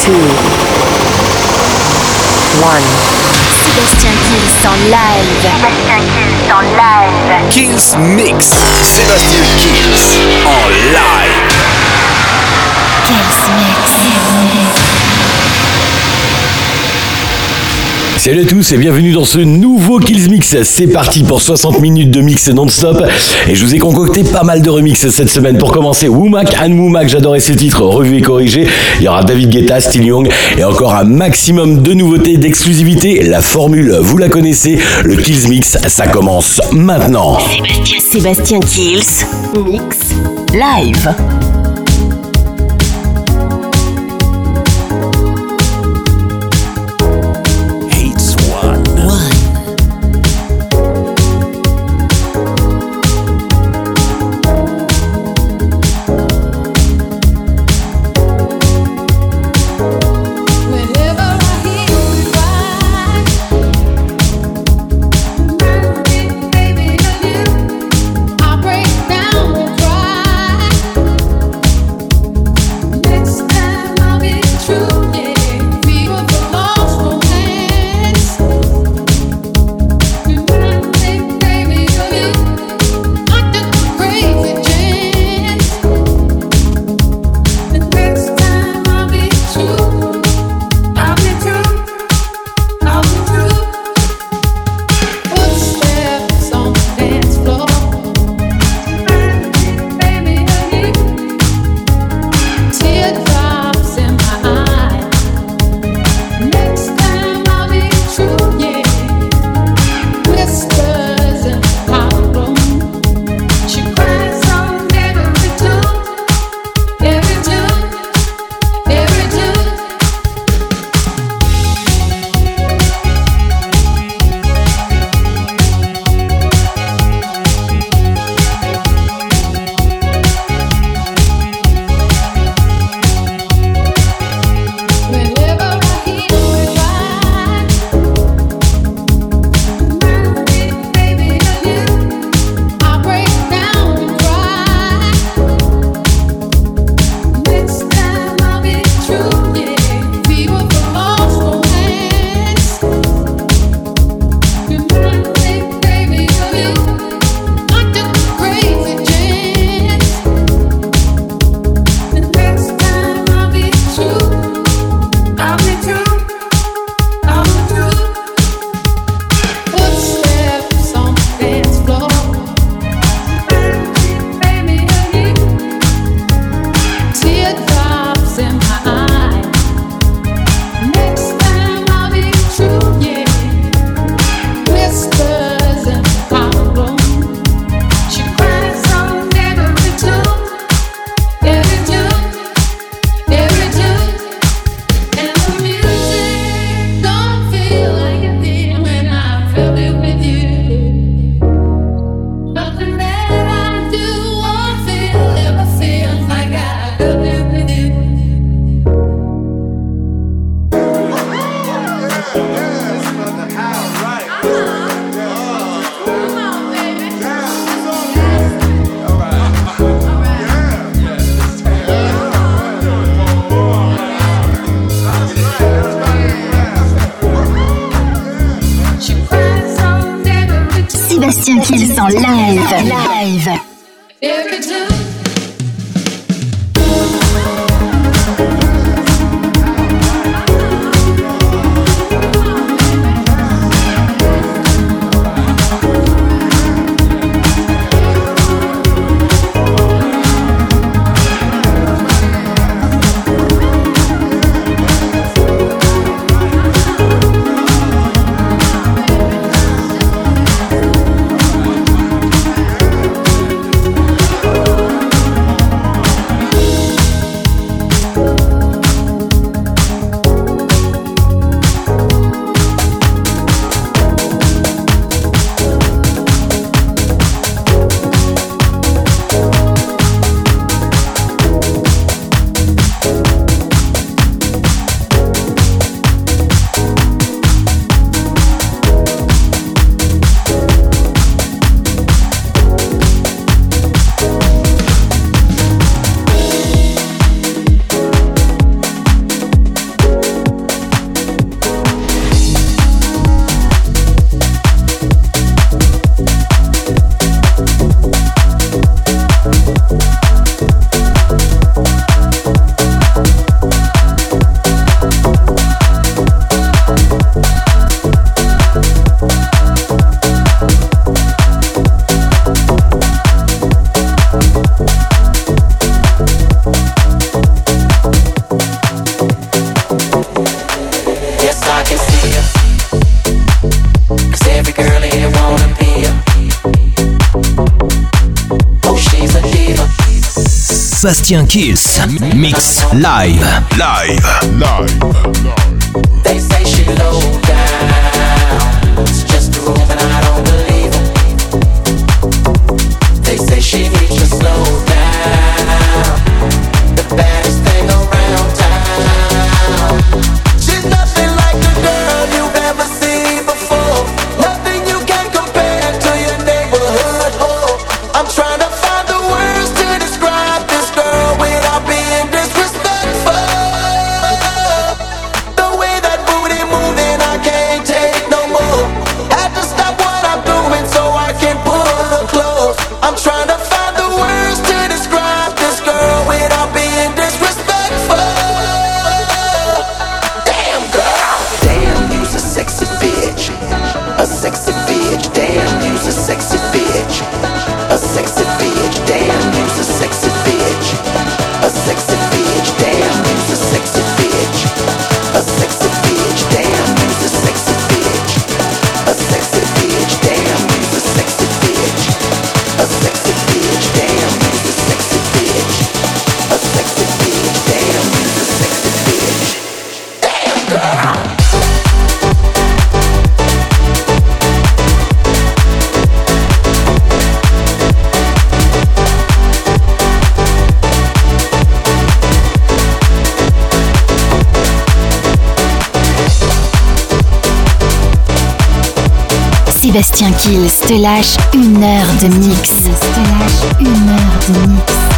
two, one. Sébastien Kills en live. Sébastien Kills en live. Kills Mix. Sébastien Kills en live. Kills Mix. Salut à tous et bienvenue dans ce nouveau Kills Mix. C'est parti pour 60 minutes de mix non-stop. Et je vous ai concocté pas mal de remix cette semaine. Pour commencer, Womack, Anne Womack, j'adorais ce titre, revu et corrigé. Il y aura David Guetta, Still Young et encore un maximum de nouveautés, d'exclusivité. La formule, vous la connaissez. Le Kills Mix, ça commence maintenant. Sébastien, Sébastien Kills. Mix. Live. En live. Live. Sébastien Kills. Mix live. Live. Live. They say she low down. It's just a room and I don't believe it. They say she needs to slow down. Sébastien Kills te lâche une heure de mix. Te lâche une heure de mix.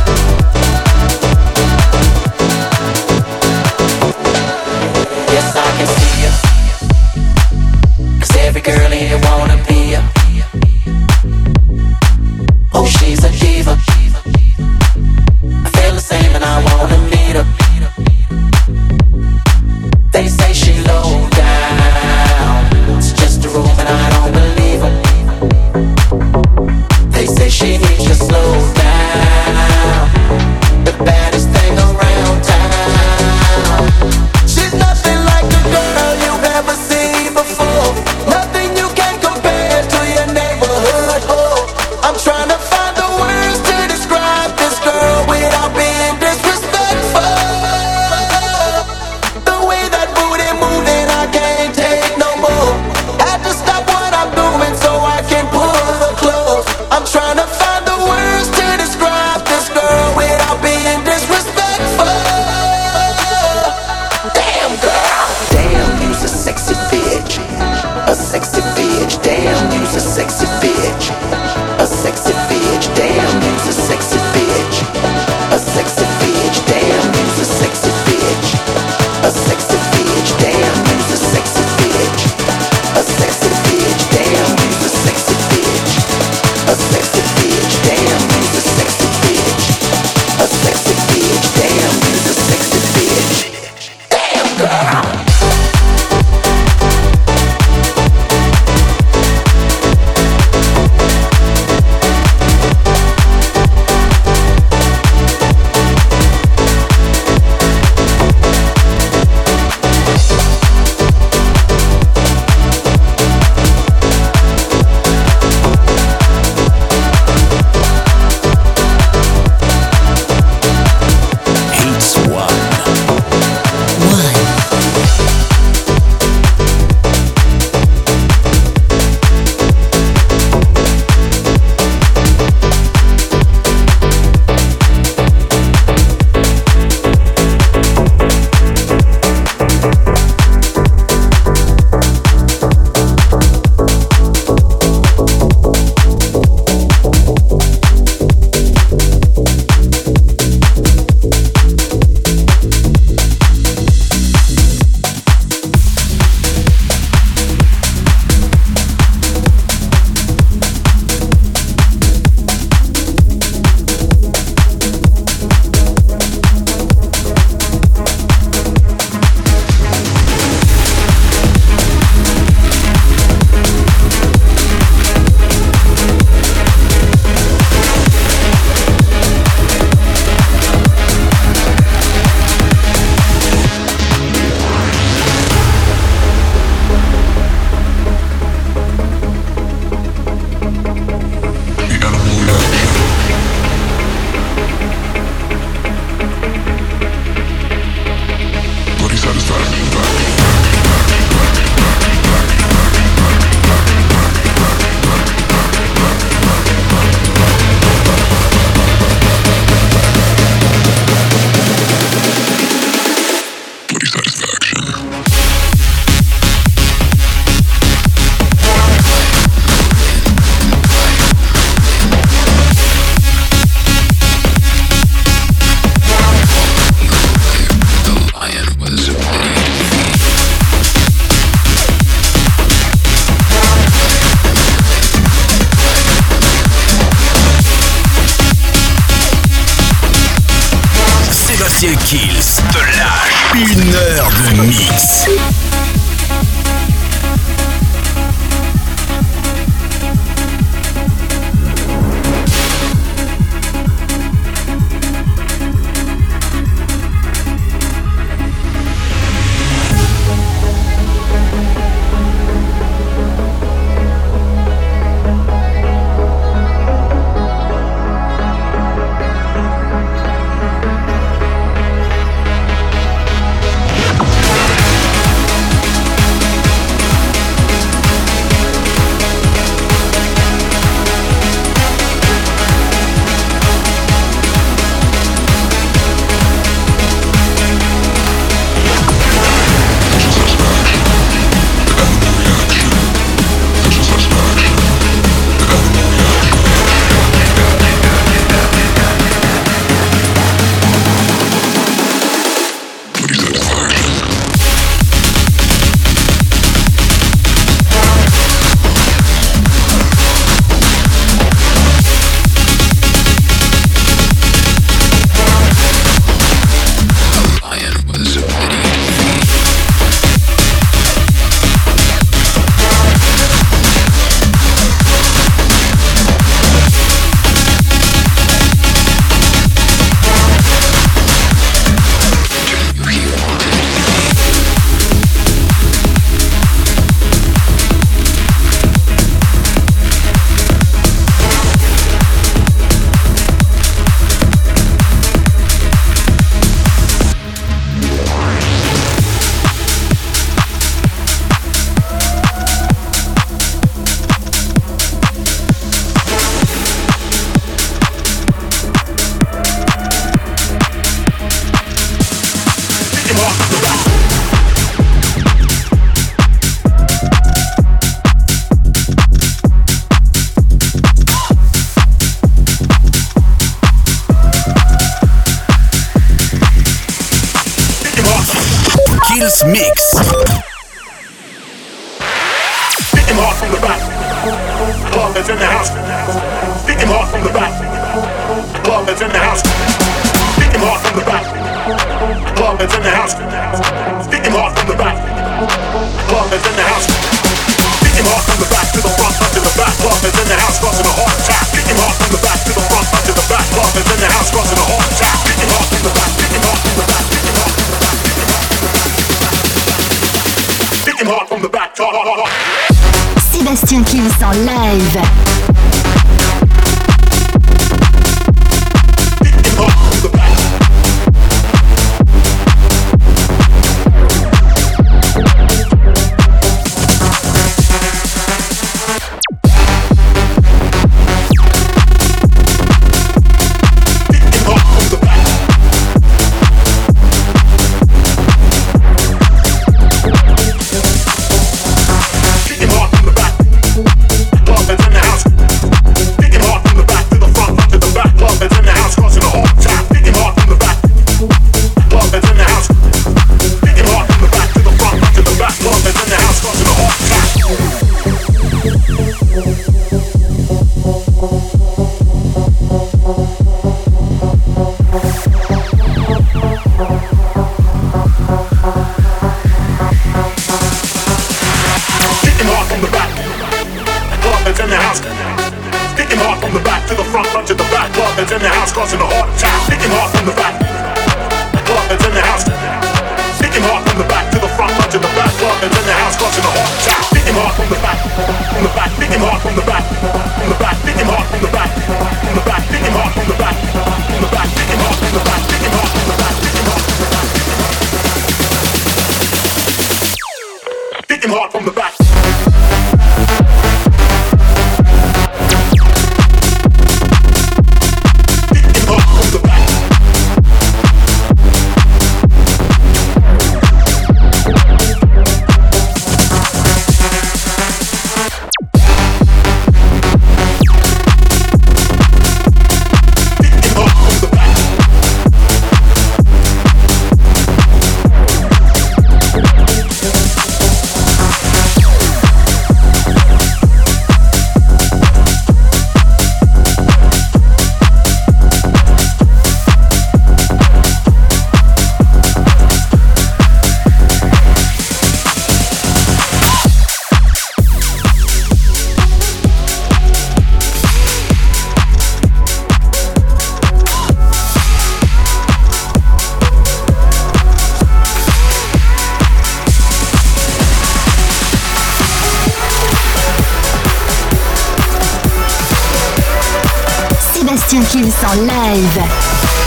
Kills en live.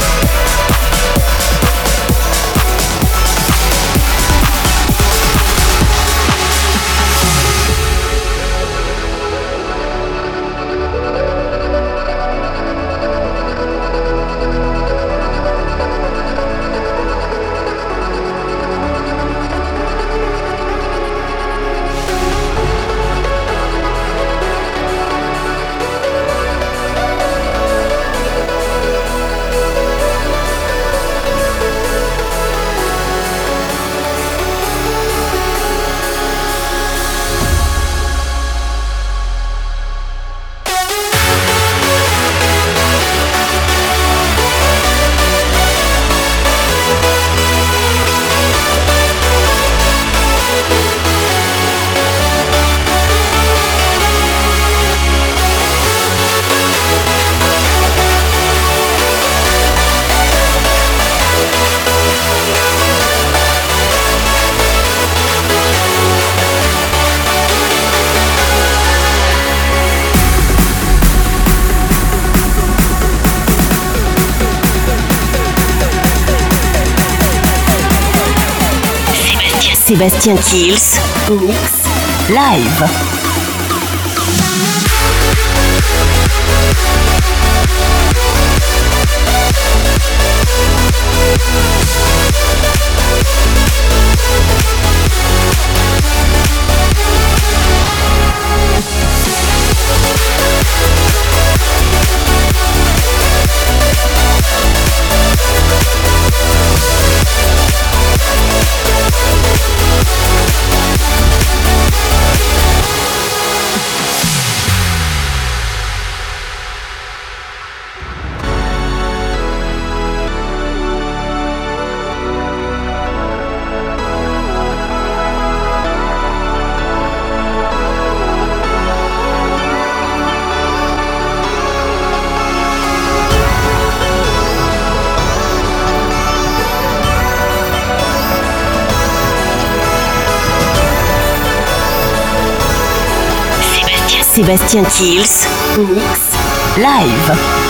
Sébastien Kills, Mix, Live. Sébastien Kills, Mix, Live.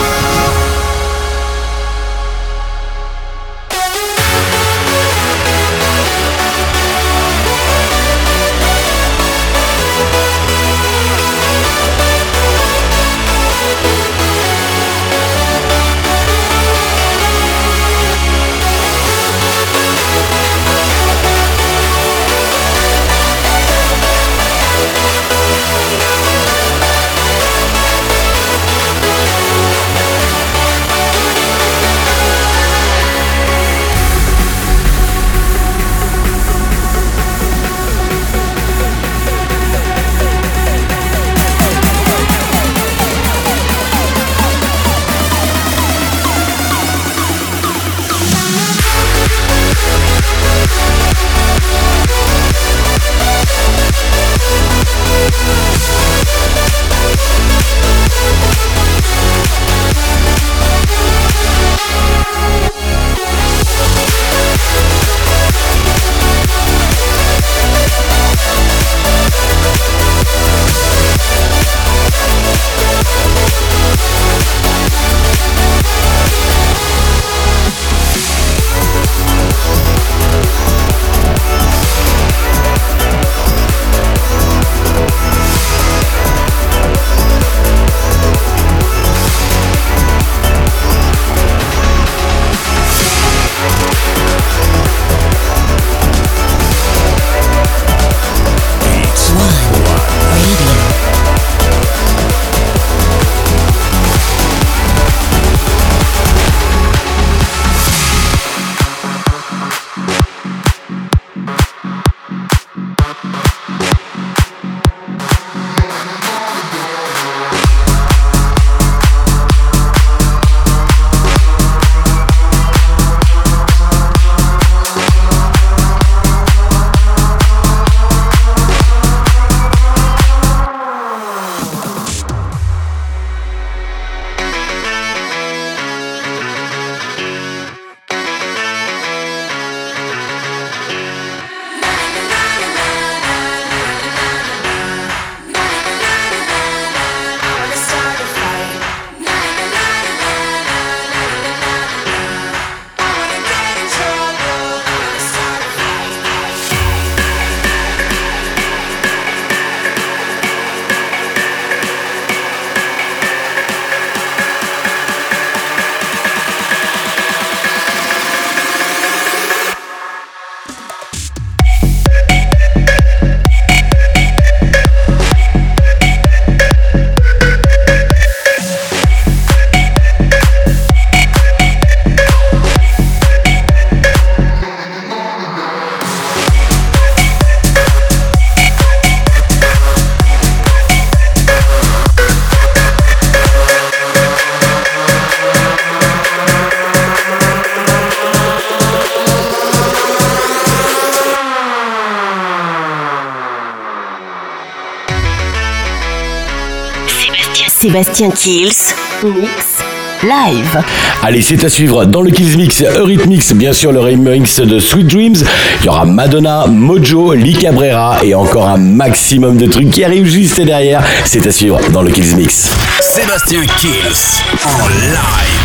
Sébastien Kills, mix, live. Allez, c'est à suivre dans le Kills Mix, Eurythmics, bien sûr le remix de Sweet Dreams. Il y aura Madonna, Mojo, Lee Cabrera et encore un maximum de trucs qui arrivent juste derrière. C'est à suivre dans le Kills Mix. Sébastien Kills en live.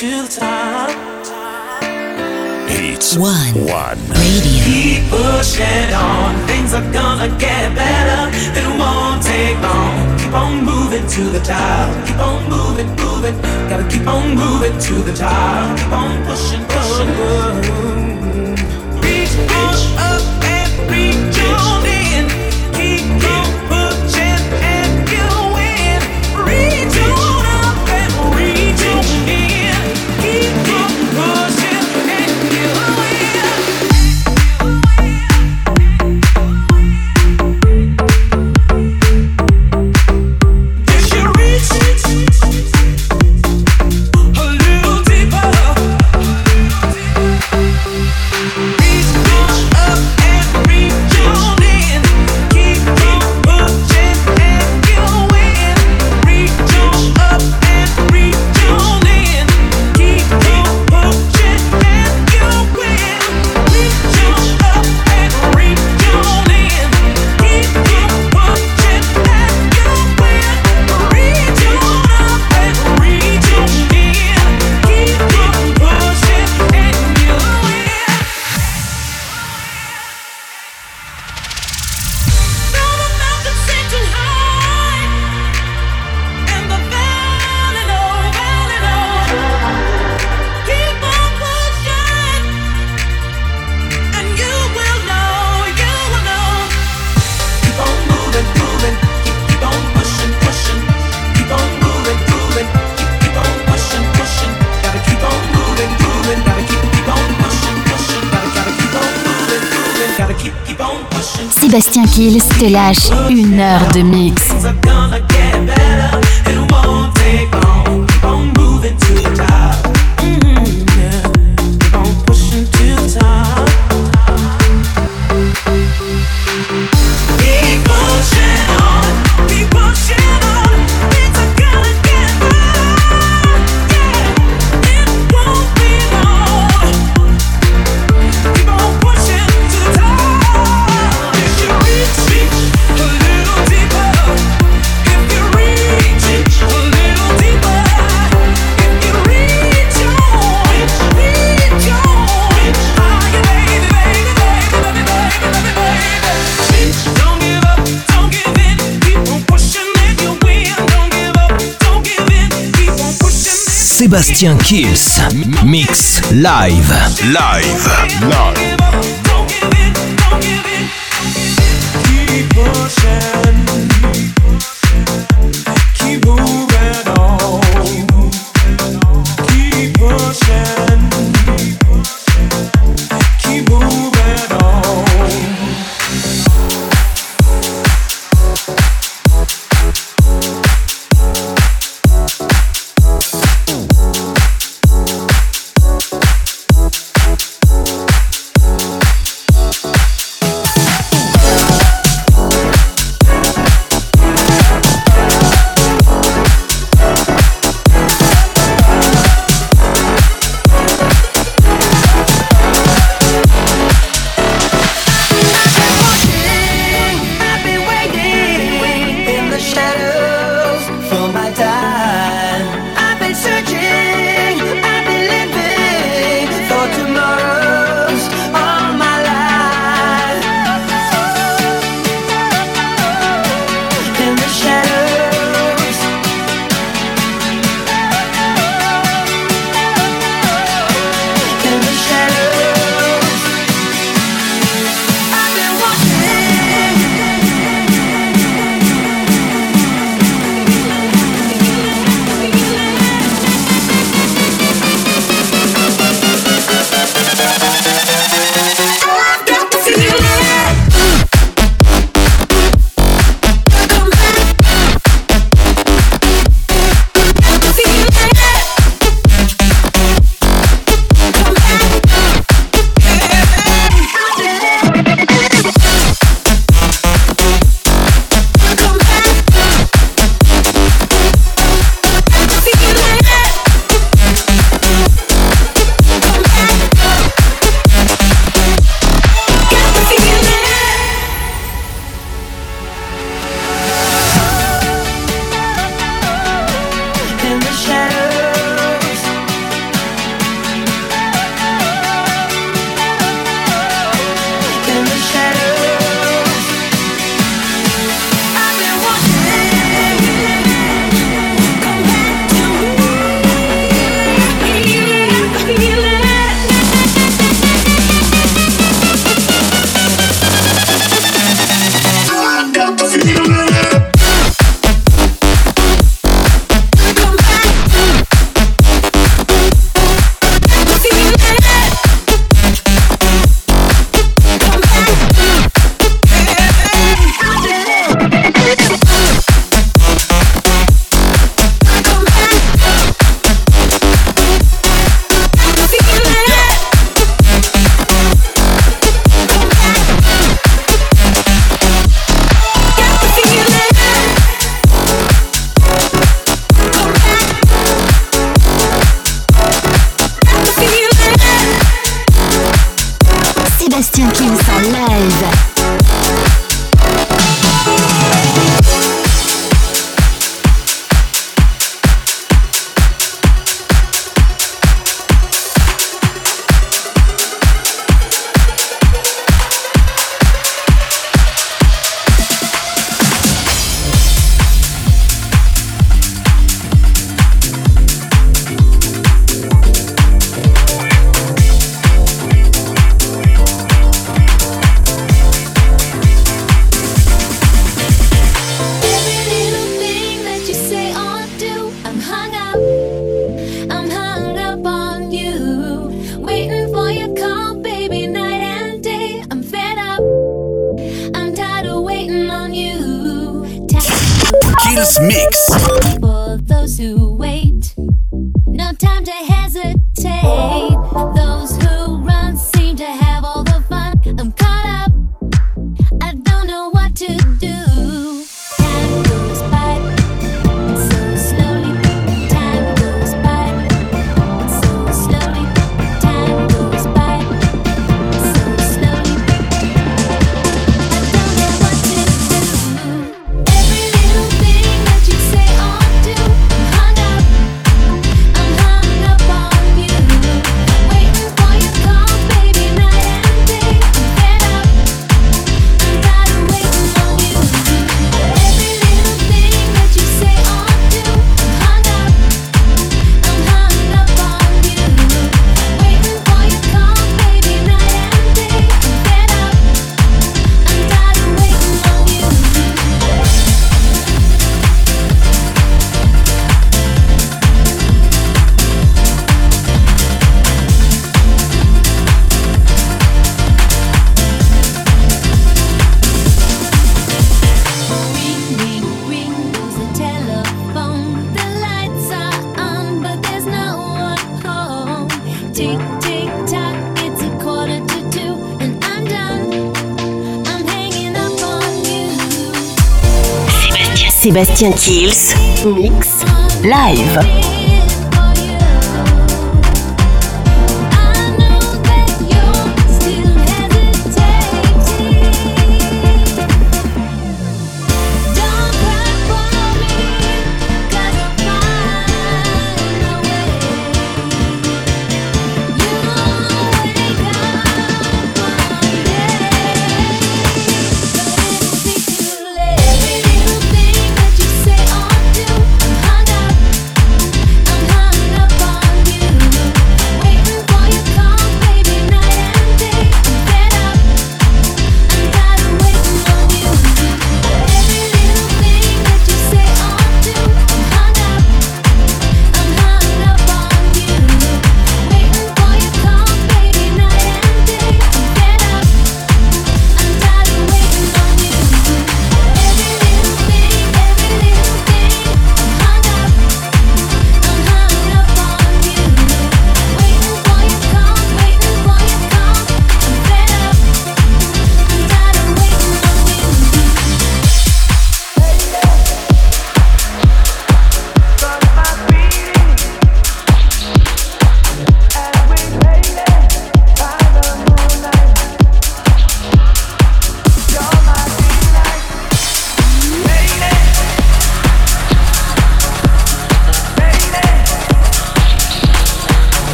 till time. It's one, one. radio. Keep pushing on. Things are gonna get better. It won't take long. Keep on moving to the top. Keep on moving, moving. Gotta keep on moving to the top. Keep on Kills te lâche une heure de mix. Sébastien Kills. Mix live. Live. Live. Sébastien Kills, Mix, Live.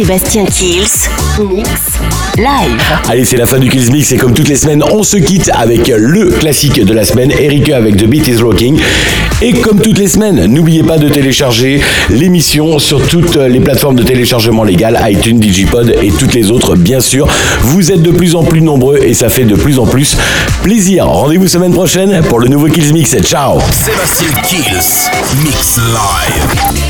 Sébastien Kills Mix Live. Allez, c'est la fin du Kills Mix et comme toutes les semaines, on se quitte avec le classique de la semaine, Erika avec The Beat is Rocking. Et comme toutes les semaines, n'oubliez pas de télécharger l'émission sur toutes les plateformes de téléchargement légal, iTunes, Digipod et toutes les autres, bien sûr. Vous êtes de plus en plus nombreux et ça fait de plus en plus plaisir. Rendez-vous semaine prochaine pour le nouveau Kills Mix. Ciao Sébastien Kills Mix Live.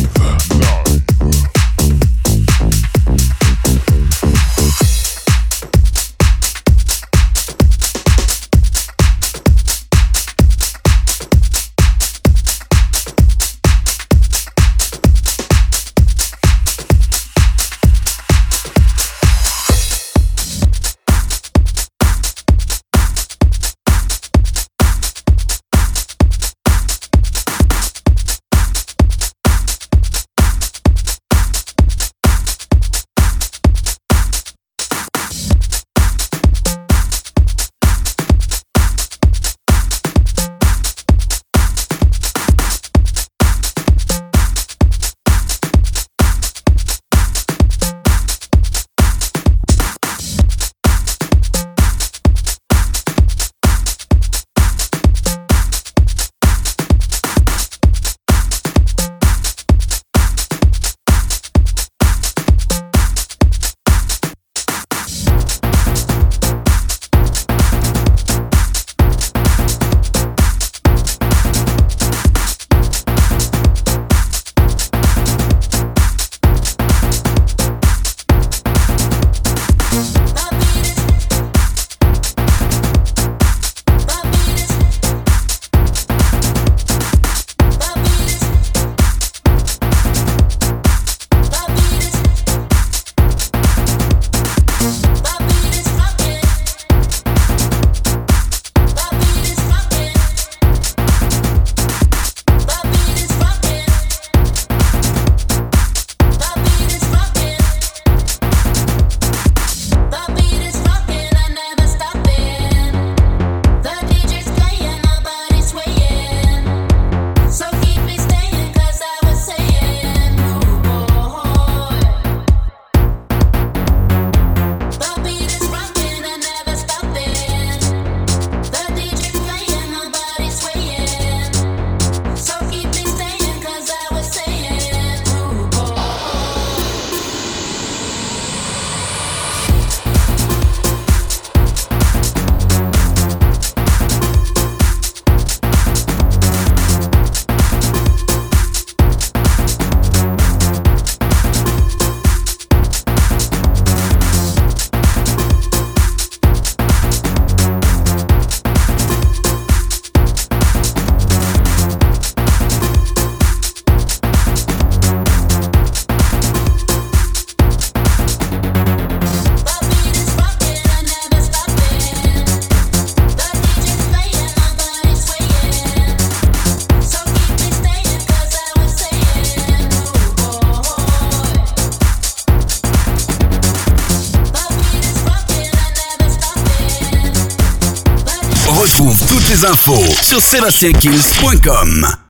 Infos sur sébastiankills.com.